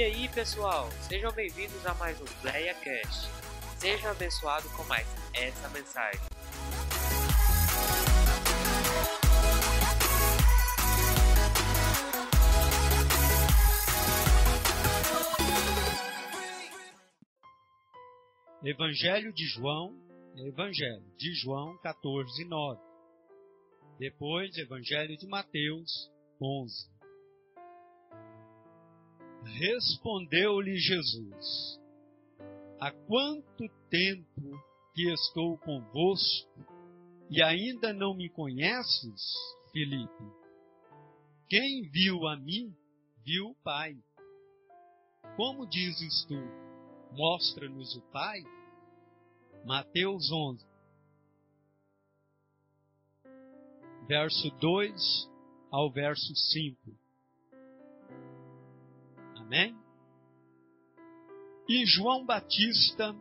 E aí, pessoal, sejam bem-vindos a mais um PlayaCast. Seja abençoado com mais essa mensagem. Evangelho de João, Evangelho de João 14, 9. Depois, Evangelho de Mateus 11. Respondeu-lhe Jesus: Há quanto tempo que estou convosco e ainda não me conheces, Filipe? Quem viu a mim, viu o Pai. Como dizes tu, mostra-nos o Pai? Mateus 11, verso 2 ao verso 5. Amém? E João Batista,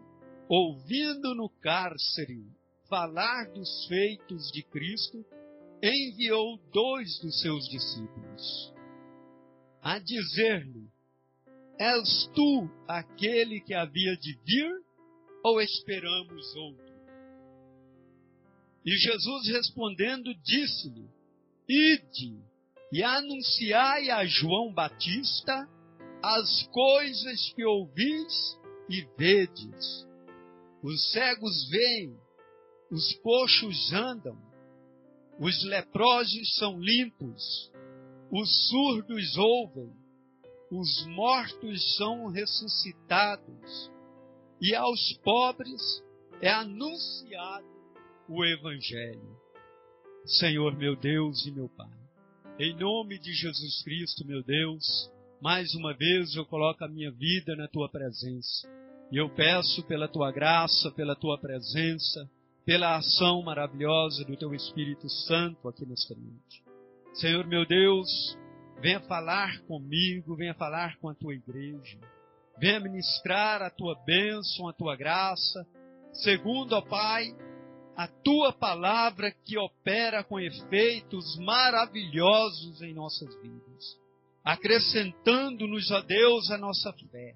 ouvindo no cárcere falar dos feitos de Cristo, enviou dois dos seus discípulos a dizer-lhe: És tu aquele que havia de vir ou esperamos outro? E Jesus respondendo disse-lhe: Ide e anunciai a João Batista as coisas que ouvis e vedes. Os cegos veem, os coxos andam, os leprosos são limpos, os surdos ouvem, os mortos são ressuscitados, e aos pobres é anunciado o Evangelho. Senhor meu Deus e meu Pai, em nome de Jesus Cristo, meu Deus, mais uma vez eu coloco a minha vida na tua presença. E eu peço pela tua graça, pela tua presença, pela ação maravilhosa do teu Espírito Santo aqui nesta noite. Senhor meu Deus, venha falar comigo, venha falar com a tua igreja. Venha ministrar a tua bênção, a tua graça, segundo, ó Pai, a tua palavra que opera com efeitos maravilhosos em nossas vidas acrescentando-nos, ó Deus, a nossa fé,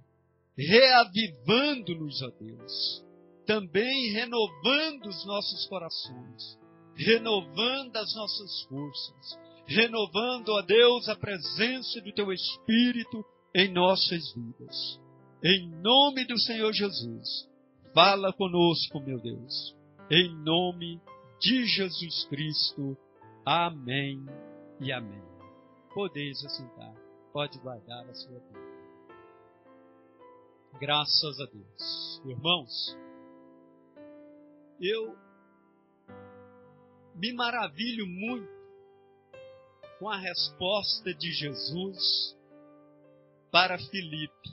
reavivando-nos, ó Deus, também renovando os nossos corações, renovando as nossas forças, renovando, ó Deus, a presença do Teu Espírito em nossas vidas. Em nome do Senhor Jesus, fala conosco, meu Deus. Em nome de Jesus Cristo. Amém e amém podeis assentar. Pode guardar a sua vida. Graças a Deus. Irmãos, eu me maravilho muito com a resposta de Jesus para Filipe,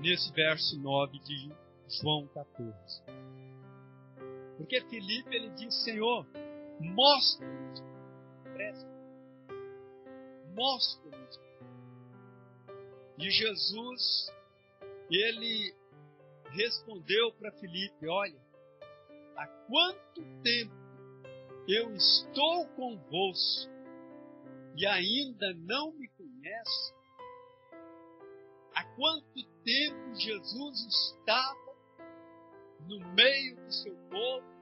nesse verso 9 de João 14. Porque Filipe ele diz: Senhor, mostra-nos, presta mostra-nos. E Jesus, ele respondeu para Filipe: Olha, há quanto tempo eu estou convosco e ainda não me conhece? Há quanto tempo Jesus estava no meio do seu povo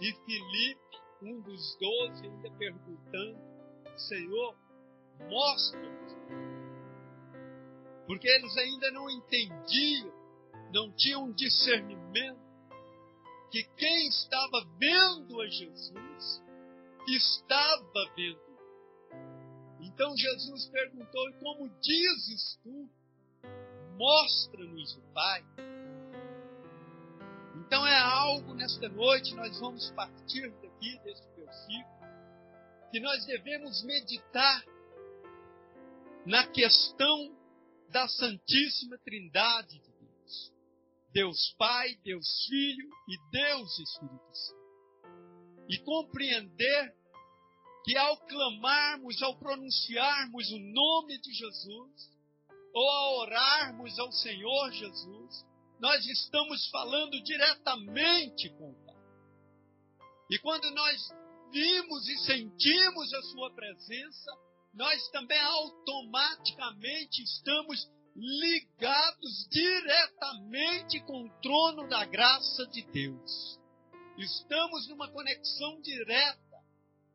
e Filipe, um dos doze, ainda perguntando: Senhor, mostra-nos. Porque eles ainda não entendiam, não tinham discernimento que quem estava vendo a Jesus estava vendo. Então Jesus perguntou: como dizes tu? Mostra-nos o Pai. Então é algo nesta noite, nós vamos partir daqui deste versículo, que nós devemos meditar na questão da Santíssima Trindade de Deus. Deus Pai, Deus Filho e Deus Espírito Santo. E compreender que ao clamarmos, ao pronunciarmos o nome de Jesus, ou ao orarmos ao Senhor Jesus, nós estamos falando diretamente com o Pai. E quando nós vimos e sentimos a Sua presença, nós também automaticamente estamos ligados diretamente com o trono da graça de Deus. Estamos numa conexão direta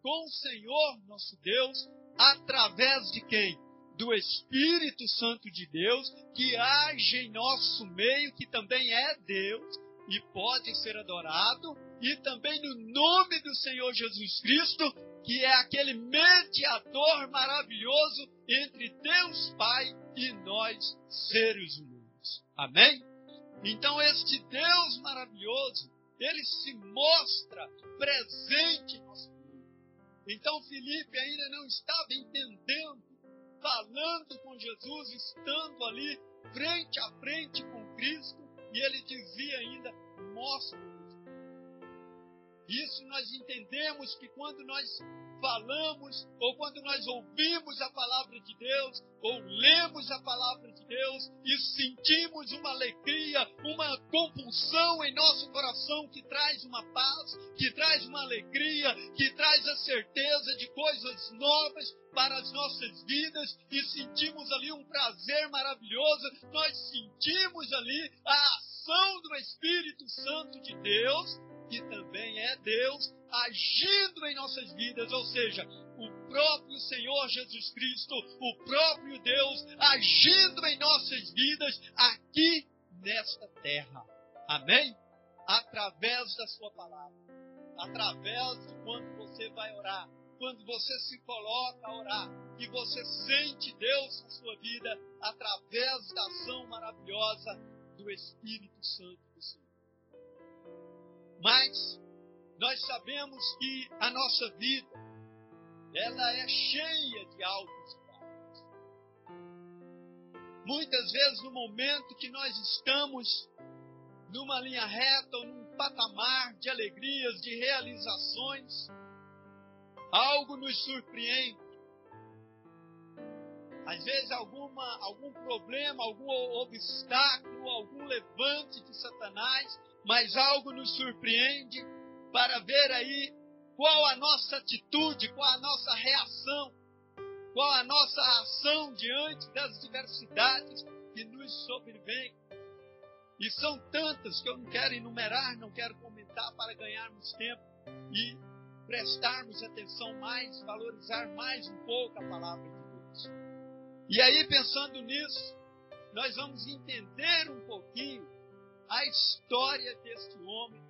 com o Senhor nosso Deus, através de quem? Do Espírito Santo de Deus, que age em nosso meio, que também é Deus e pode ser adorado, e também no nome do Senhor Jesus Cristo, que é aquele mediador maravilhoso entre Deus Pai e nós, seres humanos. Amém? Então, este Deus maravilhoso, ele se mostra presente em nosso mundo. Então, Felipe ainda não estava entendendo, falando com Jesus, estando ali frente a frente com Cristo, e ele dizia ainda: Mostra isso nós entendemos que quando nós falamos, ou quando nós ouvimos a palavra de Deus, ou lemos a palavra de Deus e sentimos uma alegria, uma compulsão em nosso coração que traz uma paz, que traz uma alegria, que traz a certeza de coisas novas para as nossas vidas e sentimos ali um prazer maravilhoso, nós sentimos ali a ação do Espírito Santo de Deus que também é Deus agindo em nossas vidas, ou seja, o próprio Senhor Jesus Cristo, o próprio Deus agindo em nossas vidas aqui nesta terra. Amém? Através da Sua palavra, através de quando você vai orar, quando você se coloca a orar e você sente Deus na sua vida através da ação maravilhosa do Espírito Santo do Senhor. Mas nós sabemos que a nossa vida ela é cheia de altos e baixos. Muitas vezes no momento que nós estamos numa linha reta ou num patamar de alegrias, de realizações, algo nos surpreende. Às vezes alguma, algum problema, algum obstáculo, algum levante de Satanás mas algo nos surpreende para ver aí qual a nossa atitude, qual a nossa reação, qual a nossa ação diante das diversidades que nos sobrevêm. E são tantas que eu não quero enumerar, não quero comentar para ganharmos tempo e prestarmos atenção mais, valorizar mais um pouco a palavra de Deus. E aí, pensando nisso, nós vamos entender um pouquinho a história deste homem,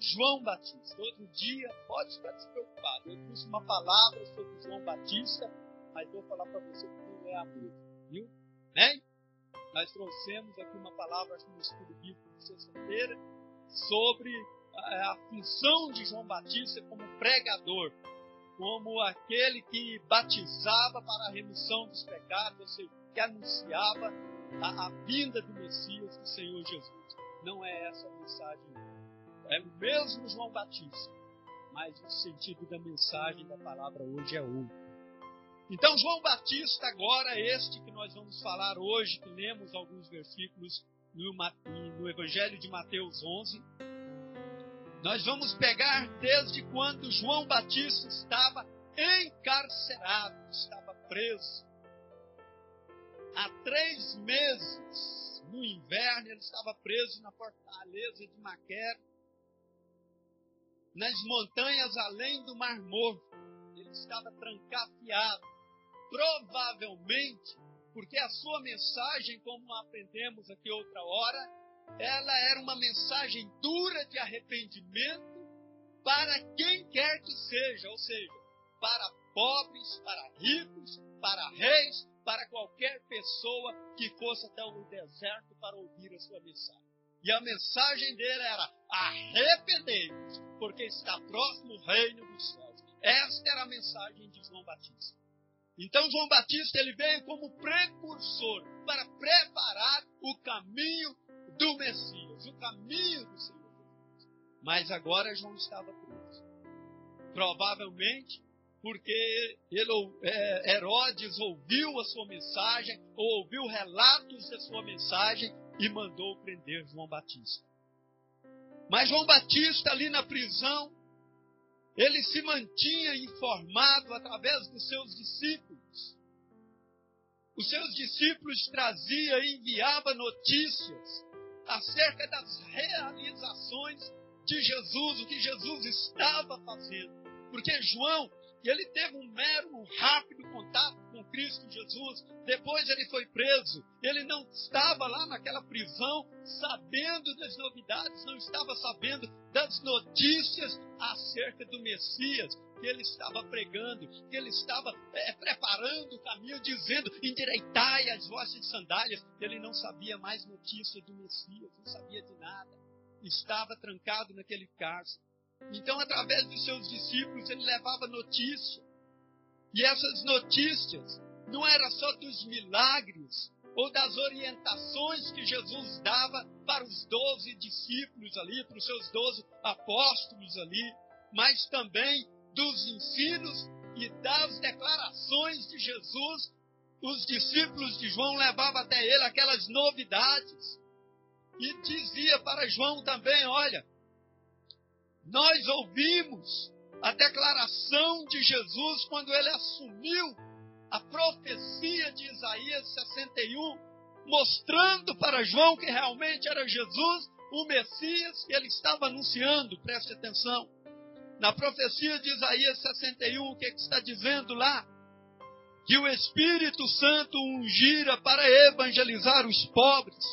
João Batista. Outro dia, pode ficar despreocupado. Eu trouxe uma palavra sobre João Batista, mas vou falar para você que não é a mesma, viu? Né? Nós trouxemos aqui uma palavra no estudo bíblico de sexta-feira sobre a função de João Batista como pregador, como aquele que batizava para a remissão dos pecados, ou seja, que anunciava a, a vinda do Messias, do Senhor Jesus. Não é essa a mensagem. É o mesmo João Batista, mas o sentido da mensagem da palavra hoje é outro. Então, João Batista, agora, este que nós vamos falar hoje, que lemos alguns versículos no, no Evangelho de Mateus 11, nós vamos pegar desde quando João Batista estava encarcerado, estava preso há três meses, no inverno, ele estava preso na fortaleza de Maquer, nas montanhas além do Mar Morto. Ele estava trancafiado. Provavelmente, porque a sua mensagem, como aprendemos aqui outra hora, ela era uma mensagem dura de arrependimento para quem quer que seja, ou seja, para pobres, para ricos, para reis, para qualquer pessoa que fosse até o deserto para ouvir a sua mensagem. E a mensagem dele era: arrependei-vos, porque está próximo o reino dos céus. Esta era a mensagem de João Batista. Então João Batista ele veio como precursor para preparar o caminho do Messias, o caminho do Senhor. Mas agora João estava preso. Provavelmente porque ele, é, Herodes ouviu a sua mensagem, ou ouviu relatos da sua mensagem e mandou prender João Batista. Mas João Batista, ali na prisão, ele se mantinha informado através dos seus discípulos. os seus discípulos trazia e enviava notícias acerca das realizações de Jesus, o que Jesus estava fazendo. Porque João e ele teve um mero, rápido contato com Cristo Jesus. Depois ele foi preso. Ele não estava lá naquela prisão sabendo das novidades, não estava sabendo das notícias acerca do Messias que ele estava pregando, que ele estava é, preparando o caminho, dizendo: endireitai as vossas sandálias. Ele não sabia mais notícia do Messias, não sabia de nada. Estava trancado naquele cárcere. Então, através dos seus discípulos, ele levava notícia. E essas notícias não era só dos milagres ou das orientações que Jesus dava para os doze discípulos ali, para os seus doze apóstolos ali, mas também dos ensinos e das declarações de Jesus. Os discípulos de João levavam até ele aquelas novidades. E dizia para João também: olha, nós ouvimos a declaração de Jesus quando ele assumiu a profecia de Isaías 61, mostrando para João que realmente era Jesus, o Messias que ele estava anunciando. Preste atenção. Na profecia de Isaías 61, o que, é que está dizendo lá? Que o Espírito Santo ungira para evangelizar os pobres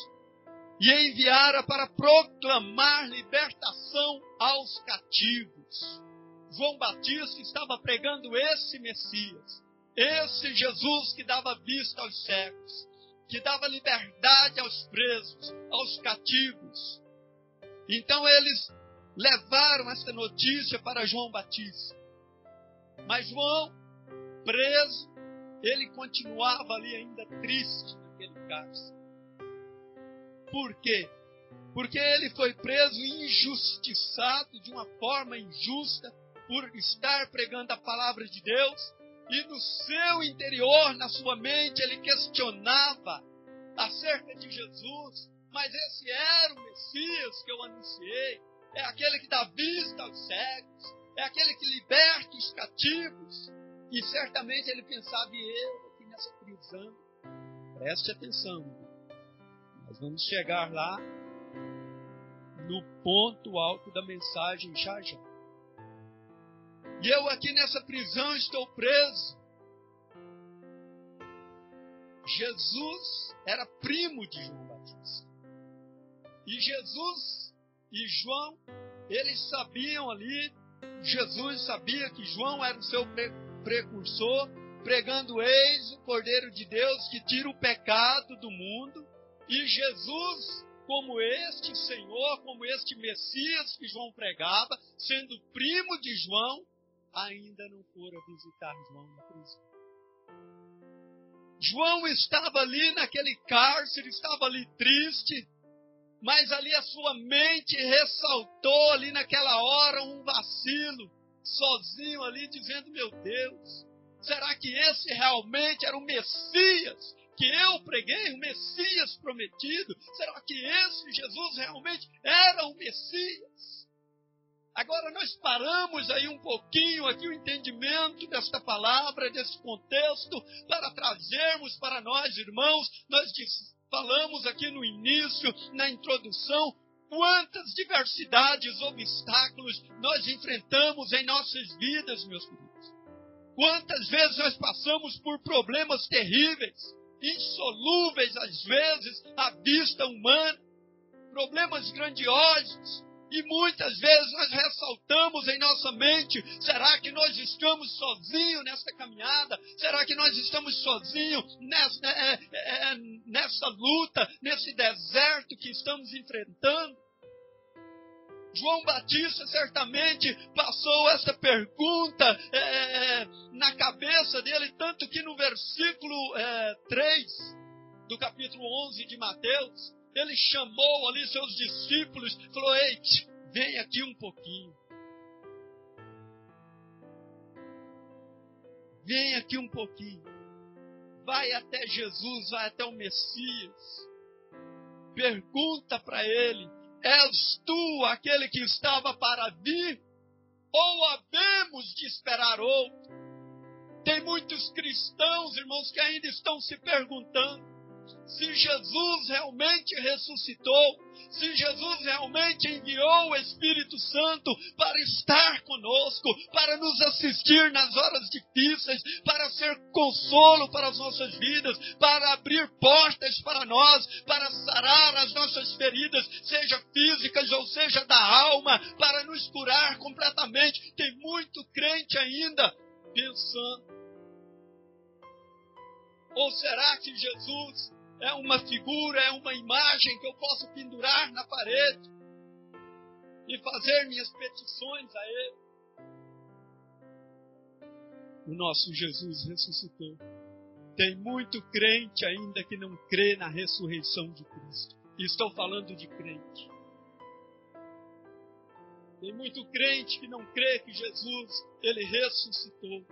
e enviara para proclamar libertação aos cativos. João Batista estava pregando esse Messias, esse Jesus que dava vista aos cegos, que dava liberdade aos presos, aos cativos. Então eles levaram essa notícia para João Batista. Mas João, preso, ele continuava ali ainda triste naquele cárcere. Por quê? Porque ele foi preso injustiçado de uma forma injusta por estar pregando a palavra de Deus e no seu interior, na sua mente, ele questionava acerca de Jesus. Mas esse era o Messias que eu anunciei. É aquele que dá vista aos cegos. É aquele que liberta os cativos. E certamente ele pensava, e eu aqui nessa prisão. Preste atenção, nós vamos chegar lá no ponto alto da mensagem já já. E eu aqui nessa prisão estou preso. Jesus era primo de João Batista. E Jesus e João, eles sabiam ali, Jesus sabia que João era o seu precursor, pregando eis o Cordeiro de Deus que tira o pecado do mundo. E Jesus, como este Senhor, como este Messias que João pregava, sendo primo de João, ainda não fora visitar João na prisão. João estava ali naquele cárcere, estava ali triste, mas ali a sua mente ressaltou ali naquela hora um vacilo, sozinho ali, dizendo: Meu Deus, será que esse realmente era o Messias que eu preguei, o Messias prometido? Será que esse Jesus realmente era o Messias? Agora nós paramos aí um pouquinho aqui o entendimento desta palavra, desse contexto, para trazermos para nós, irmãos, nós falamos aqui no início, na introdução, quantas diversidades, obstáculos nós enfrentamos em nossas vidas, meus queridos. Quantas vezes nós passamos por problemas terríveis, insolúveis às vezes à vista humana, problemas grandiosos, e muitas vezes nós ressaltamos em nossa mente: será que nós estamos sozinhos nessa caminhada? Será que nós estamos sozinhos nessa, é, é, é, nessa luta, nesse deserto que estamos enfrentando? João Batista certamente passou essa pergunta é, é, na cabeça dele, tanto que no versículo é, 3 do capítulo 11 de Mateus, ele chamou ali seus discípulos, falou: Ei, vem aqui um pouquinho. Vem aqui um pouquinho. Vai até Jesus, vai até o Messias. Pergunta para ele: És tu aquele que estava para vir? Ou havemos de esperar outro? Tem muitos cristãos, irmãos, que ainda estão se perguntando se Jesus realmente ressuscitou, se Jesus realmente enviou o Espírito Santo para estar conosco, para nos assistir nas horas difíceis, para ser consolo para as nossas vidas, para abrir portas para nós, para sarar as nossas feridas, seja físicas ou seja da alma, para nos curar completamente. Tem muito crente ainda pensando. Ou será que Jesus é uma figura, é uma imagem que eu posso pendurar na parede e fazer minhas petições a Ele. O nosso Jesus ressuscitou. Tem muito crente ainda que não crê na ressurreição de Cristo. E estou falando de crente. Tem muito crente que não crê que Jesus, ele ressuscitou.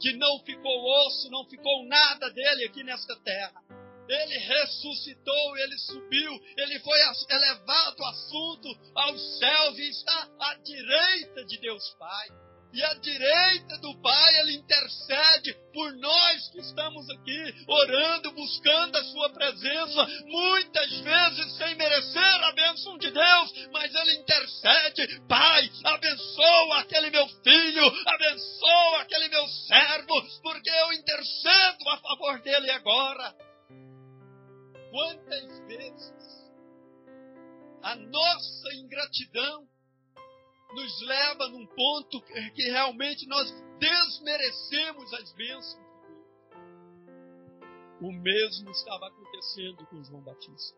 Que não ficou osso, não ficou nada dele aqui nesta terra ele ressuscitou, ele subiu, ele foi elevado assunto aos céus e está à direita de Deus Pai. E à direita do Pai ele intercede por nós que estamos aqui, orando, buscando a Sua presença, muitas vezes sem merecer a bênção de Deus, mas ele intercede: Pai, abençoa aquele meu filho, abençoa aquele meu servo, porque eu intercedo a favor dele agora. Quantas vezes a nossa ingratidão nos leva num ponto que realmente nós desmerecemos as bênçãos de Deus. O mesmo estava acontecendo com João Batista.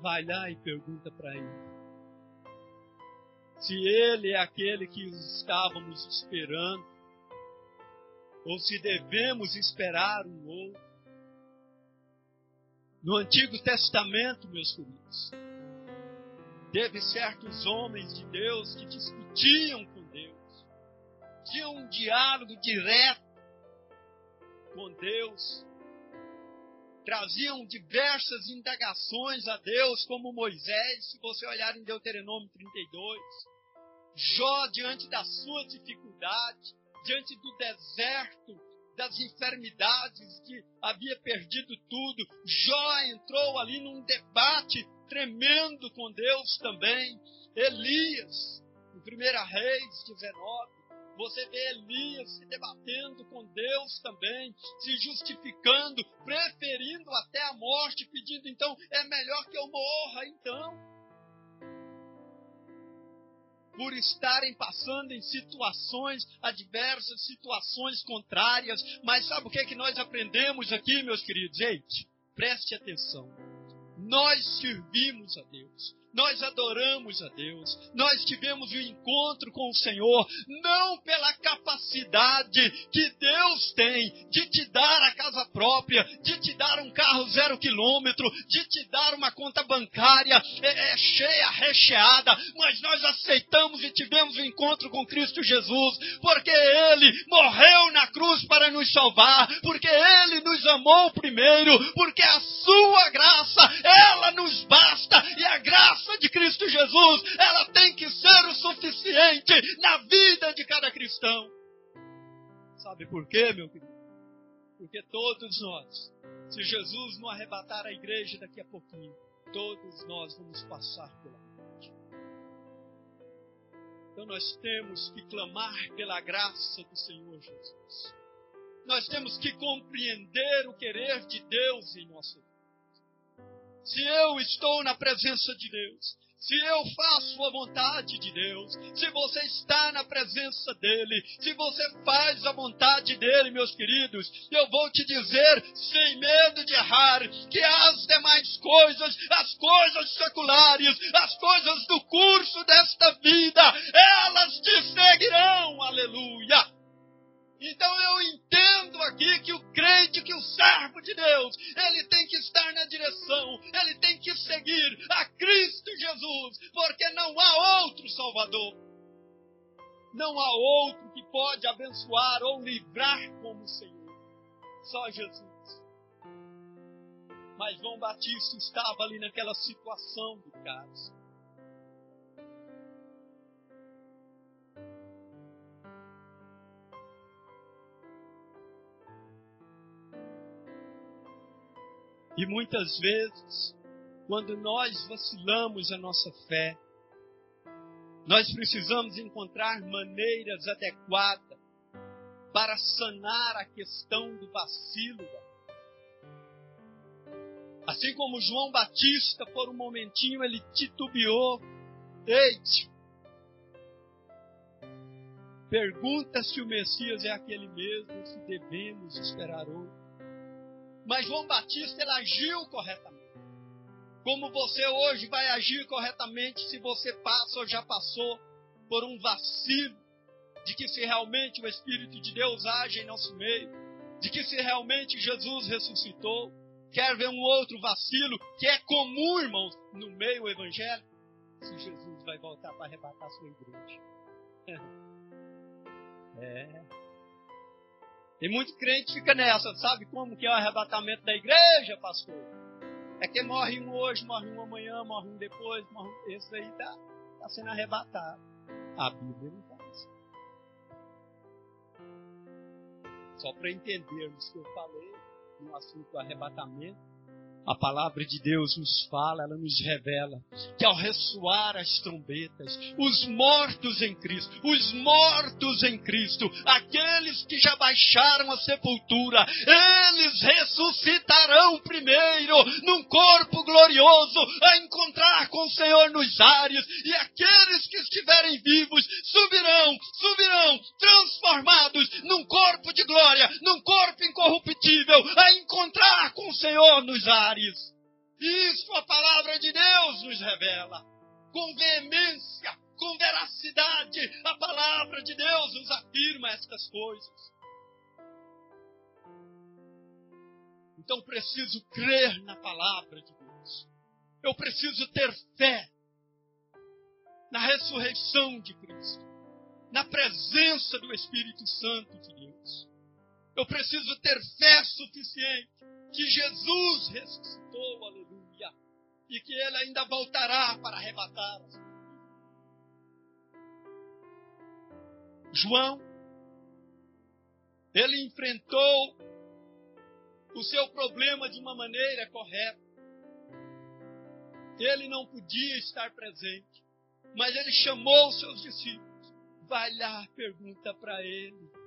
Vai lá e pergunta para ele se ele é aquele que estávamos esperando, ou se devemos esperar um outro. No Antigo Testamento, meus queridos, teve certos homens de Deus que discutiam com Deus, tinham um diálogo direto com Deus, traziam diversas indagações a Deus, como Moisés, se você olhar em Deuteronômio 32. Jó, diante da sua dificuldade, diante do deserto, das enfermidades, que havia perdido tudo, Jó entrou ali num debate tremendo com Deus também. Elias, em 1 Reis 19, você vê Elias se debatendo com Deus também, se justificando, preferindo até a morte, pedindo então, é melhor que eu morra então por estarem passando em situações adversas, situações contrárias. Mas sabe o que, é que nós aprendemos aqui, meus queridos? Gente, preste atenção. Nós servimos a Deus nós adoramos a Deus, nós tivemos um encontro com o Senhor, não pela capacidade que Deus tem de te dar a casa própria, de te dar um carro zero quilômetro, de te dar uma conta bancária. É, é, cheia, recheada, mas nós aceitamos e tivemos um encontro com Cristo Jesus, porque Ele morreu na cruz para nos salvar, porque Ele nos amou primeiro, porque a Sua graça, ela nos basta, e a graça graça de Cristo Jesus, ela tem que ser o suficiente na vida de cada cristão. Sabe por quê, meu querido? Porque todos nós, se Jesus não arrebatar a igreja daqui a pouquinho, todos nós vamos passar pela morte. Então nós temos que clamar pela graça do Senhor Jesus. Nós temos que compreender o querer de Deus em vida se eu estou na presença de Deus, se eu faço a vontade de Deus, se você está na presença dEle, se você faz a vontade dEle, meus queridos, eu vou te dizer, sem medo de errar, que as demais coisas, as coisas seculares, as coisas do curso desta vida, elas te seguirão, aleluia. Então eu entendo aqui que o crente, que o servo de Deus, ele tem que estar na direção, ele tem que seguir a Cristo Jesus, porque não há outro Salvador. Não há outro que pode abençoar ou livrar como o Senhor. Só Jesus. Mas João Batista estava ali naquela situação do caso E muitas vezes, quando nós vacilamos a nossa fé, nós precisamos encontrar maneiras adequadas para sanar a questão do vacilo. Assim como João Batista, por um momentinho, ele titubeou. Eite! Pergunta se o Messias é aquele mesmo, se devemos esperar outro. Mas João Batista, ele agiu corretamente. Como você hoje vai agir corretamente se você passa ou já passou por um vacilo de que se realmente o Espírito de Deus age em nosso meio, de que se realmente Jesus ressuscitou, quer ver um outro vacilo que é comum, irmãos, no meio evangélico, se Jesus vai voltar para arrebatar a sua igreja. É. Tem muito crente fica nessa, sabe como que é o arrebatamento da igreja, pastor? É que morre um hoje, morre um amanhã, morre um depois, morre um... esse aí está tá sendo arrebatado. A Bíblia não assim. Só para entendermos o que eu falei no assunto arrebatamento, a palavra de Deus nos fala, ela nos revela que ao ressoar as trombetas, os mortos em Cristo, os mortos em Cristo, aqueles que já baixaram a sepultura, eles ressuscitarão primeiro num corpo glorioso a encontrar com o Senhor nos ares, e aqueles que estiverem vivos subirão, subirão transformados num corpo de glória, num corpo incorruptível, a encontrar com o Senhor nos ares. Isso a palavra de Deus nos revela. Com veemência, com veracidade, a palavra de Deus nos afirma estas coisas. Então preciso crer na palavra de Deus. Eu preciso ter fé na ressurreição de Cristo, na presença do Espírito Santo de Deus. Eu preciso ter fé suficiente que Jesus ressuscitou, aleluia, e que ele ainda voltará para arrebatar João, ele enfrentou o seu problema de uma maneira correta. Ele não podia estar presente, mas ele chamou os seus discípulos. Vai lá, pergunta para ele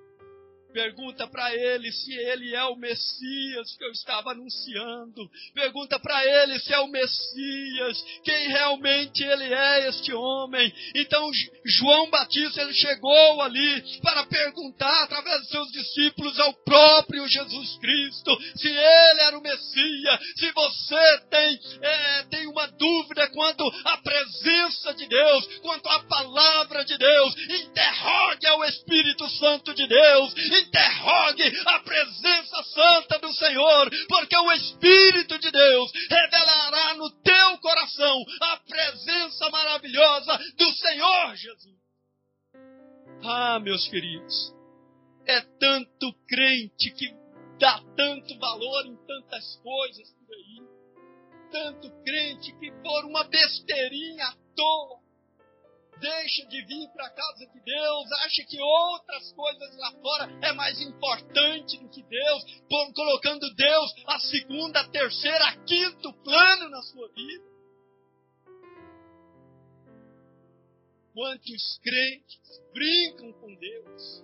Pergunta para ele se ele é o Messias que eu estava anunciando. Pergunta para ele se é o Messias, quem realmente ele é este homem. Então João Batista ele chegou ali para perguntar através dos seus discípulos ao próprio Jesus Cristo se ele era o Messias. Se você tem é, tem uma dúvida quanto à presença de Deus, quanto à palavra de Deus, interrogue ao Espírito Santo de Deus interrogue a presença santa do Senhor, porque o Espírito de Deus revelará no teu coração a presença maravilhosa do Senhor Jesus. Ah, meus queridos, é tanto crente que dá tanto valor em tantas coisas por aí, tanto crente que por uma besteirinha à toa deixa de vir para a casa de Deus, acha que outras coisas lá fora é mais importante do que Deus, colocando Deus a segunda, a terceira, a quinto plano na sua vida. Quantos crentes brincam com Deus,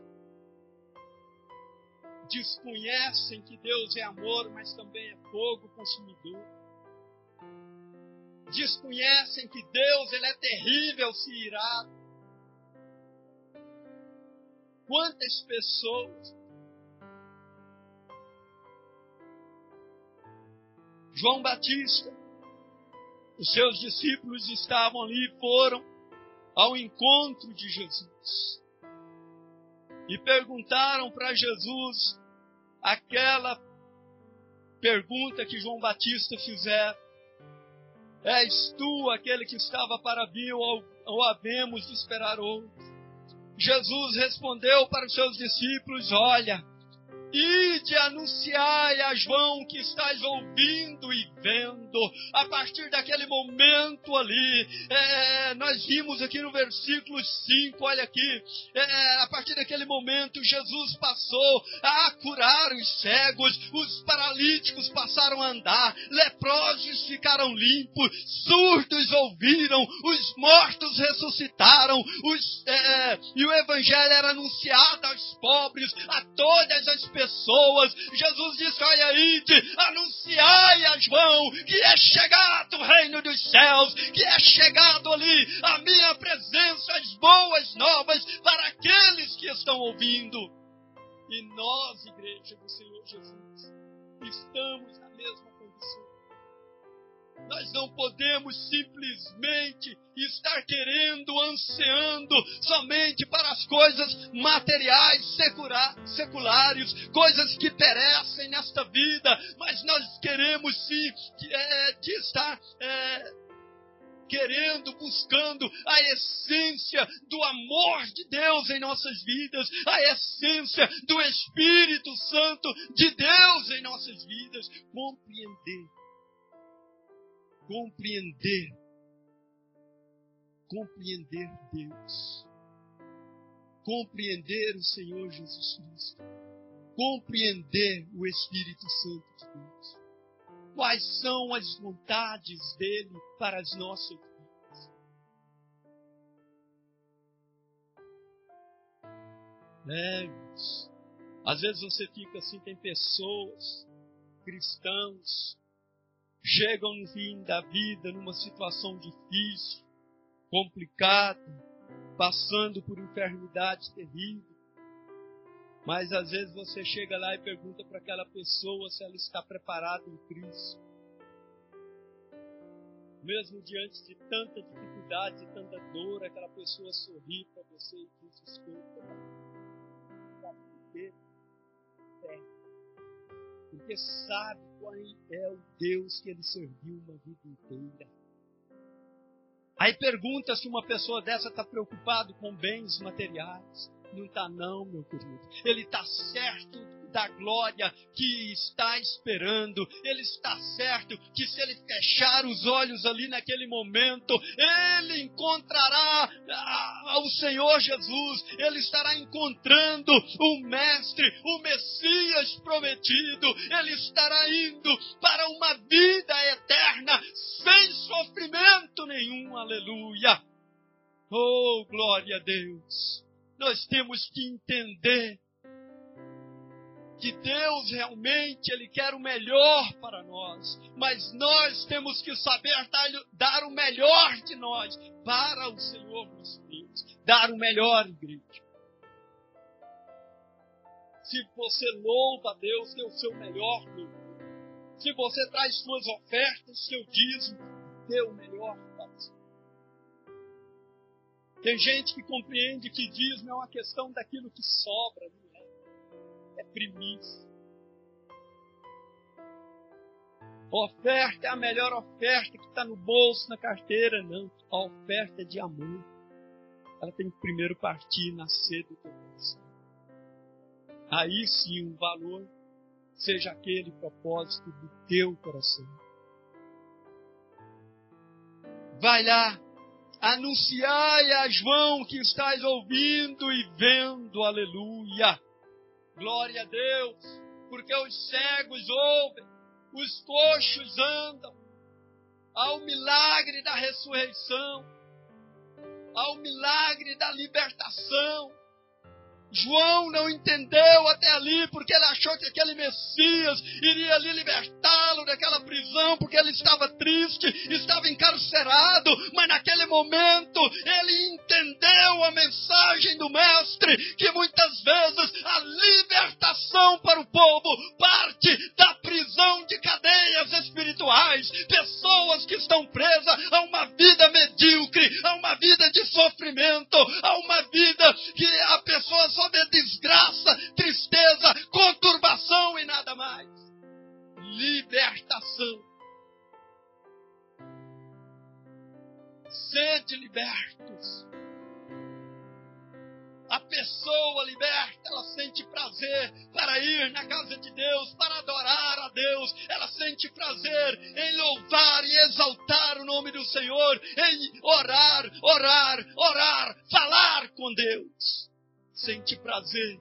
desconhecem que Deus é amor, mas também é fogo consumidor desconhecem que Deus ele é terrível se irá. Quantas pessoas? João Batista, os seus discípulos estavam ali, foram ao encontro de Jesus. E perguntaram para Jesus aquela pergunta que João Batista fizer, És tu aquele que estava para vir ou, ou havemos de esperar outro? Jesus respondeu para os seus discípulos: Olha, ide anunciai a João que estás ouvindo e vendo. A partir daquele momento ali, é, nós vimos aqui no versículo 5, olha aqui, é, a partir daquele momento Jesus passou a curar os cegos, os paralíticos passaram a andar, leprosos ficaram limpos, surdos ouviram, os mortos ressuscitaram, os, é, e o evangelho era anunciado aos pobres, a todas as pessoas. Jesus disse: Olha aí, anunciai a João que é chegado o reino dos céus, que é chegado ali a minha presença, as boas novas para aqueles que estão ouvindo. E nós, igreja do Senhor Jesus, estamos na mesma nós não podemos simplesmente estar querendo, ansiando somente para as coisas materiais, seculares, coisas que perecem nesta vida, mas nós queremos sim é, de estar é, querendo, buscando a essência do amor de Deus em nossas vidas, a essência do Espírito Santo de Deus em nossas vidas, compreender compreender, compreender Deus, compreender o Senhor Jesus Cristo, compreender o Espírito Santo de Deus. Quais são as vontades dele para as nossas vidas? É, às vezes você fica assim, tem pessoas, cristãos, chegam no fim da vida numa situação difícil, complicada, passando por enfermidade terrível. Mas às vezes você chega lá e pergunta para aquela pessoa se ela está preparada em Cristo. Mesmo diante de tanta dificuldade, e tanta dor, aquela pessoa sorri para você e diz: Escuta, quê? porque sabe qual é o Deus que ele serviu uma vida inteira. Aí pergunta se uma pessoa dessa está preocupado com bens materiais. Não está não, meu querido. Ele está certo da glória que está esperando. Ele está certo que se ele fechar os olhos ali naquele momento, ele encontrará o Senhor Jesus. Ele estará encontrando o Mestre, o Messias prometido. Ele estará indo para uma vida eterna sem sofrimento nenhum. Aleluia. Oh, glória a Deus. Nós temos que entender que Deus realmente ele quer o melhor para nós, mas nós temos que saber dar, dar o melhor de nós para o Senhor nosso Deus, dar o melhor, igreja. Se você louva a Deus, dê o seu melhor louvor. Se você traz suas ofertas, seu dízimo, dê o melhor para você. Tem gente que compreende que dízimo é uma questão daquilo que sobra, é primícia. Oferta é a melhor oferta que está no bolso, na carteira, não. A oferta é de amor. Ela tem que primeiro partir e nascer do teu coração. Aí sim o valor seja aquele propósito do teu coração. Vai lá, anunciai a João que estás ouvindo e vendo, aleluia. Glória a Deus, porque os cegos ouvem, os coxos andam, ao milagre da ressurreição, ao milagre da libertação, João não entendeu até ali, porque ele achou que aquele Messias iria ali libertá-lo daquela prisão, porque ele estava triste, estava encarcerado, mas naquele momento ele entendeu a mensagem do Mestre, que muitas vezes a libertação para o povo parte da prisão de cadeias espirituais, pessoas que estão presas a uma vida medíocre, a uma vida de sofrimento, a uma vida que a pessoa só vê desgraça, tristeza, conturbação e nada mais. Libertação. Sede libertos. A pessoa liberta, ela sente prazer para ir na casa de Deus, para adorar a Deus. Ela sente prazer em louvar e exaltar o nome do Senhor, em orar, orar, orar, falar com Deus. Sente prazer.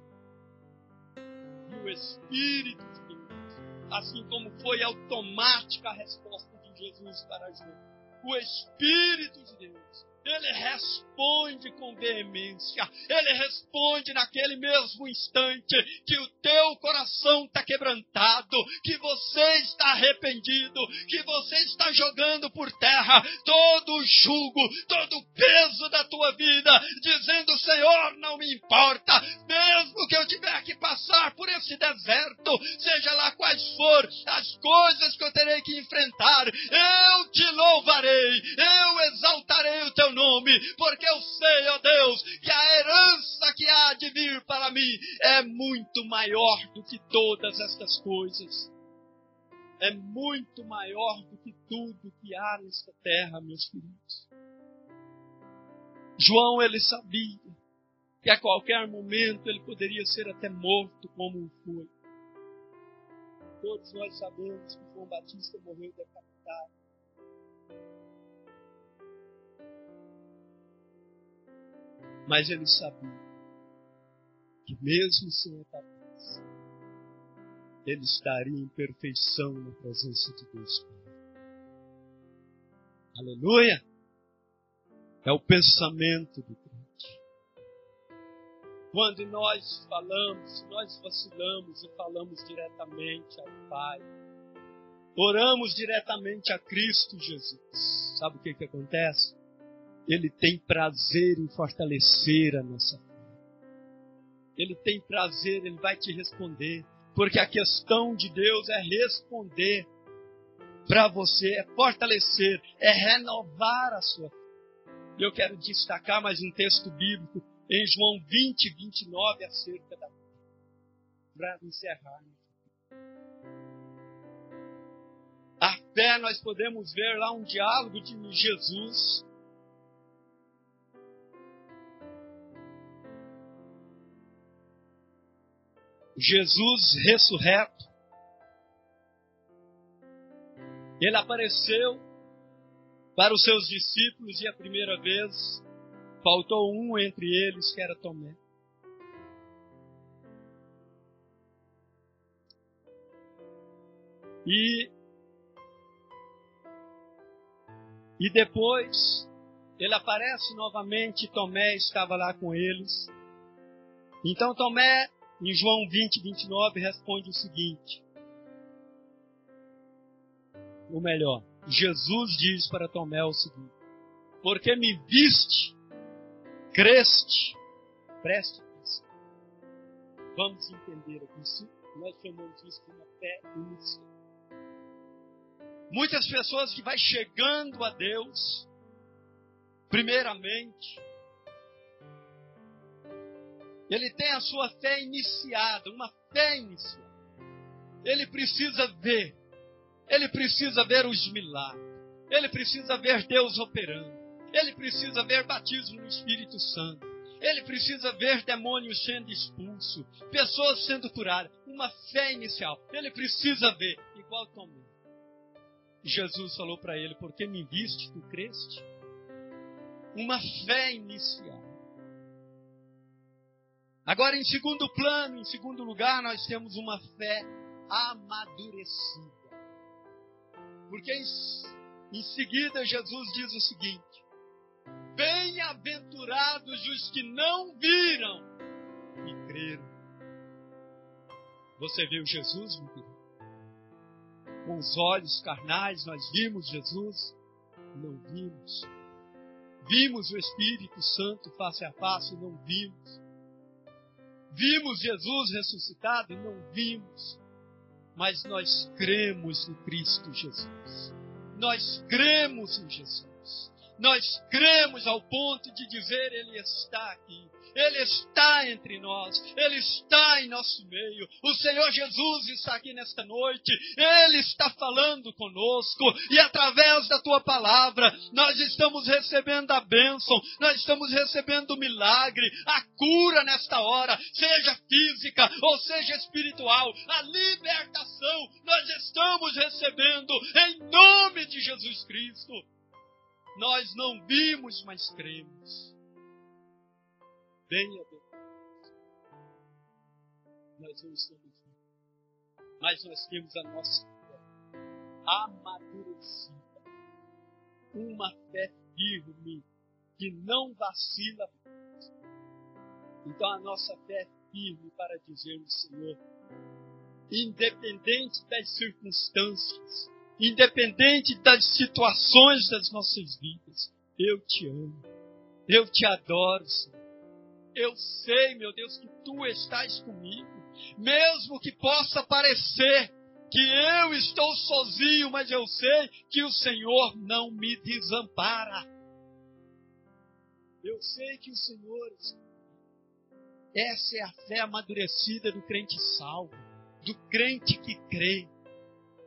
E o Espírito de Deus, assim como foi automática a resposta de Jesus para João. O Espírito de Deus ele responde com veemência. Ele responde naquele mesmo instante que o teu coração está quebrantado, que você está arrependido, que você está jogando por terra todo o jugo, todo o peso da tua vida, dizendo: Senhor, não me importa, mesmo que eu tiver que passar por esse deserto, seja lá quais for as coisas que eu terei que enfrentar, eu te louvarei, eu exaltarei o teu nome, porque eu sei, ó Deus, que a herança que há de vir para mim é muito maior do que todas estas coisas. É muito maior do que tudo que há nesta terra, meus queridos. João, ele sabia que a qualquer momento ele poderia ser até morto como foi. Todos nós sabemos que João Batista morreu decapitado. Mas ele sabia que mesmo sem cabeça, ele estaria em perfeição na presença de Deus Aleluia! É o pensamento do crente. Quando nós falamos, nós vacilamos e falamos diretamente ao Pai, oramos diretamente a Cristo Jesus, sabe o que, que acontece? Ele tem prazer em fortalecer a nossa fé. Ele tem prazer, ele vai te responder. Porque a questão de Deus é responder para você, é fortalecer, é renovar a sua fé. E eu quero destacar mais um texto bíblico em João 20, 29, acerca da fé. Para encerrar. A fé, nós podemos ver lá um diálogo de Jesus Jesus ressurreto, ele apareceu para os seus discípulos e a primeira vez faltou um entre eles que era Tomé. E e depois ele aparece novamente, Tomé estava lá com eles. Então Tomé em João 20, 29, responde o seguinte: ou melhor, Jesus diz para Tomé o seguinte: Porque me viste, creste, preste atenção. Vamos entender aqui, sim, nós chamamos isso de uma fé inicial. Muitas pessoas que vai chegando a Deus, primeiramente, ele tem a sua fé iniciada, uma fé iniciada. Ele precisa ver. Ele precisa ver os milagres. Ele precisa ver Deus operando. Ele precisa ver batismo no Espírito Santo. Ele precisa ver demônios sendo expulsos, pessoas sendo curadas. Uma fé inicial. Ele precisa ver, igual Tomé. Jesus falou para ele: Porque me viste, tu creste? Uma fé inicial. Agora, em segundo plano, em segundo lugar, nós temos uma fé amadurecida. Porque em, em seguida Jesus diz o seguinte: Bem-aventurados os que não viram e creram. Você viu Jesus, meu querido? Com os olhos carnais, nós vimos Jesus? Não vimos. Vimos o Espírito Santo face a face? Não vimos. Vimos Jesus ressuscitado? Não vimos. Mas nós cremos no Cristo Jesus. Nós cremos em Jesus. Nós cremos ao ponto de dizer Ele está aqui. Ele está entre nós, Ele está em nosso meio. O Senhor Jesus está aqui nesta noite, Ele está falando conosco e através da tua palavra nós estamos recebendo a bênção, nós estamos recebendo o milagre, a cura nesta hora, seja física ou seja espiritual, a libertação nós estamos recebendo em nome de Jesus Cristo. Nós não vimos, mas cremos. Deus. Nós não estamos vivos, mas nós temos a nossa fé amadurecida. Uma fé firme, que não vacila. Então a nossa fé é firme para dizer Senhor, independente das circunstâncias, independente das situações das nossas vidas, eu te amo, eu te adoro, Senhor. Eu sei, meu Deus, que tu estás comigo, mesmo que possa parecer que eu estou sozinho, mas eu sei que o Senhor não me desampara. Eu sei que o Senhor. Essa é a fé amadurecida do crente salvo, do crente que crê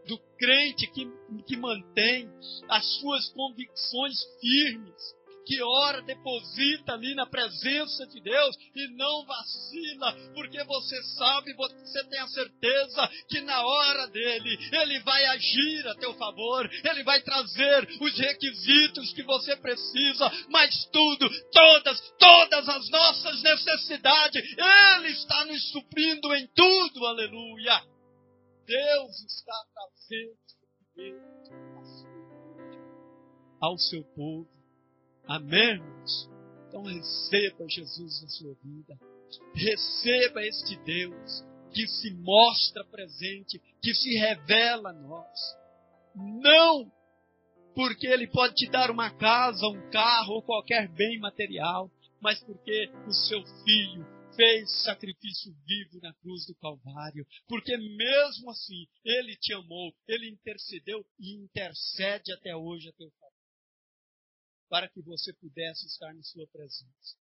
do crente que, que mantém as suas convicções firmes, que ora, deposita ali na presença de Deus e não vacila, porque você sabe, você tem a certeza que na hora dele, ele vai agir a teu favor, ele vai trazer os requisitos que você precisa, mas tudo, todas, todas as nossas necessidades, ele está nos suprindo em tudo, aleluia. Deus está trazendo ao seu povo. Amém? Então receba Jesus na sua vida. Receba este Deus que se mostra presente, que se revela a nós. Não porque Ele pode te dar uma casa, um carro ou qualquer bem material, mas porque o seu filho fez sacrifício vivo na cruz do Calvário, porque mesmo assim ele te amou, ele intercedeu e intercede até hoje a teu favor, para que você pudesse estar na sua presença.